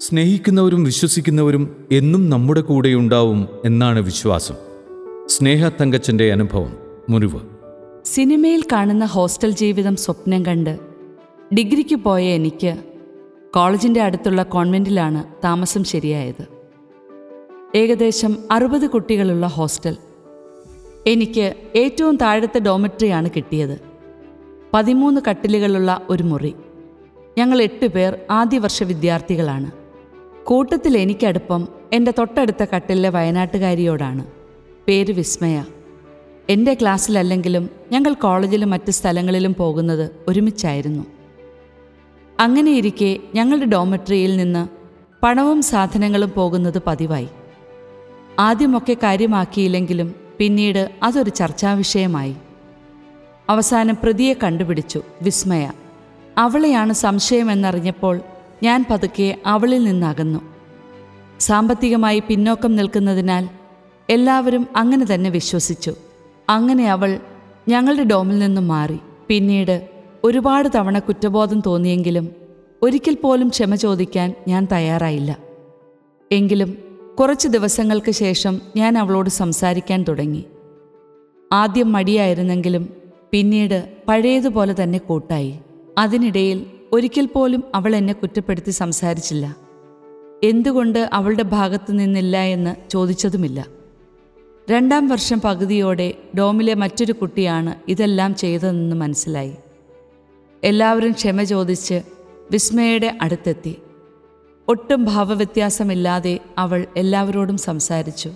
സ്നേഹിക്കുന്നവരും വിശ്വസിക്കുന്നവരും എന്നും നമ്മുടെ കൂടെയുണ്ടാവും എന്നാണ് വിശ്വാസം. സ്നേഹ തങ്കച്ചന്റെ അനുഭവം മുറിവ്. സിനിമയിൽ കാണുന്ന ഹോസ്റ്റൽ ജീവിതം സ്വപ്നം കണ്ട് ഡിഗ്രിക്ക് പോയ എനിക്ക് കോളേജിന്റെ അടുത്തുള്ള കോൺവെന്റിലാണ് താമസം ശരിയായത്. ഏകദേശം അറുപത് കുട്ടികളുള്ള ഹോസ്റ്റൽ. എനിക്ക് ഏറ്റവും താഴത്തെ ഡോമിട്രിയാണ് കിട്ടിയത്. പതിമൂന്ന് കട്ടിലുകളുള്ള ഒരു മുറി. ഞങ്ങൾ എട്ട് പേർ ആദ്യ വർഷ വിദ്യാർത്ഥികളാണ്. കൂട്ടത്തിൽ എനിക്കടുപ്പം എന്റെ തൊട്ടടുത്ത കട്ടിലെ വയനാട്ടുകാരിയോടാണ്. പേര് വിസ്മയ. എന്റെ ക്ലാസ്സിലല്ലെങ്കിലും ഞങ്ങൾ കോളേജിലും മറ്റ് സ്ഥലങ്ങളിലും പോകുന്നത് ഒരുമിച്ചായിരുന്നു. അങ്ങനെയിരിക്കെ ഞങ്ങളുടെ ഡോമട്രിയിൽ നിന്ന് പണവും സാധനങ്ങളും പോകുന്നത് പതിവായി. ആദ്യമൊക്കെ കാര്യമാക്കിയില്ലെങ്കിലും പിന്നീട് അതൊരു ചർച്ചാ വിഷയമായി അവസാനം പ്രതിയെ കണ്ടുപിടിച്ചു വിസ്മയ. അവളെയാണ് സംശയമെന്നറിഞ്ഞപ്പോൾ ഞാൻ പതുക്കെ അവളിൽ നിന്നകന്നു. സാമ്പത്തികമായി പിന്നോക്കം നിൽക്കുന്നതിനാൽ എല്ലാവരും അങ്ങനെ തന്നെ വിശ്വസിച്ചു. അങ്ങനെ അവൾ ഞങ്ങളുടെ ഡോമിൽ നിന്നും മാറി. പിന്നീട് ഒരുപാട് തവണ കുറ്റബോധം തോന്നിയെങ്കിലും ഒരിക്കൽ പോലും ക്ഷമ ചോദിക്കാൻ ഞാൻ തയ്യാറായില്ല. എങ്കിലും കുറച്ച് ദിവസങ്ങൾക്ക് ശേഷം ഞാൻ അവളോട് സംസാരിക്കാൻ തുടങ്ങി. ആദ്യം മടിയായിരുന്നെങ്കിലും പിന്നീട് പഴയതുപോലെ തന്നെ കൂട്ടായി. അതിനിടയിൽ ഒരിക്കൽ പോലും അവൾ എന്നെ കുറ്റപ്പെടുത്തി സംസാരിച്ചില്ല. എന്തുകൊണ്ട് അവളുടെ ഭാഗത്തു നിന്നില്ല എന്ന് ചോദിച്ചതുമില്ല. രണ്ടാം വർഷം പകുതിയോടെ ഡോമിലെ മറ്റൊരു കുട്ടിയാണ് ഇതെല്ലാം ചെയ്തതെന്ന് മനസ്സിലായി. എല്ലാവരും ക്ഷമ ചോദിച്ച് വിസ്മയുടെ അടുത്തെത്തി. ഒട്ടും ഭാവവ്യത്യാസമില്ലാതെ അവൾ എല്ലാവരോടും സംസാരിച്ചു.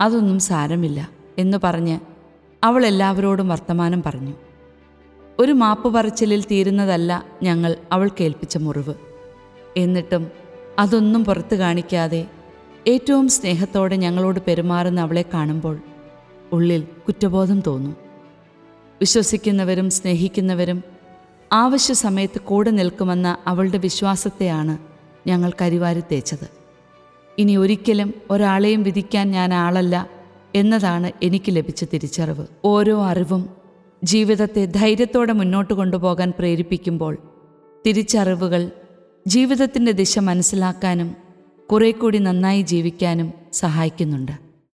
അതൊന്നും സാരമില്ല എന്ന് പറഞ്ഞ് അവൾ എല്ലാവരോടും വർത്തമാനം പറഞ്ഞു. ഒരു മാപ്പ് പറച്ചിലിൽ തീരുന്നതല്ല ഞങ്ങൾ അവൾ കേൾപ്പിച്ച മുറിവ്. എന്നിട്ടും അതൊന്നും പുറത്തു കാണിക്കാതെ ഏറ്റവും സ്നേഹത്തോടെ ഞങ്ങളോട് പെരുമാറുന്ന അവളെ കാണുമ്പോൾ ഉള്ളിൽ കുറ്റബോധം തോന്നും. വിശ്വസിക്കുന്നവരും സ്നേഹിക്കുന്നവരും ആവശ്യ സമയത്ത് കൂടെ നിൽക്കുമെന്ന അവളുടെ വിശ്വാസത്തെയാണ് ഞങ്ങൾ കരിവാരി തേച്ചത്. ഇനി ഒരിക്കലും ഒരാളെയും വിധിക്കാൻ ഞാൻ ആളല്ല എന്നതാണ് എനിക്ക് ലഭിച്ച തിരിച്ചറിവ്. ഓരോ അറിവും ജീവിതത്തെ ധൈര്യത്തോടെ മുന്നോട്ട് കൊണ്ടുപോകാൻ പ്രേരിപ്പിക്കുമ്പോൾ തിരിച്ചറിവുകൾ ജീവിതത്തിന്റെ ദിശ മനസ്സിലാക്കാനും കുറെ കൂടി നന്നായി ജീവിക്കാനും സഹായിക്കുന്നുണ്ട്.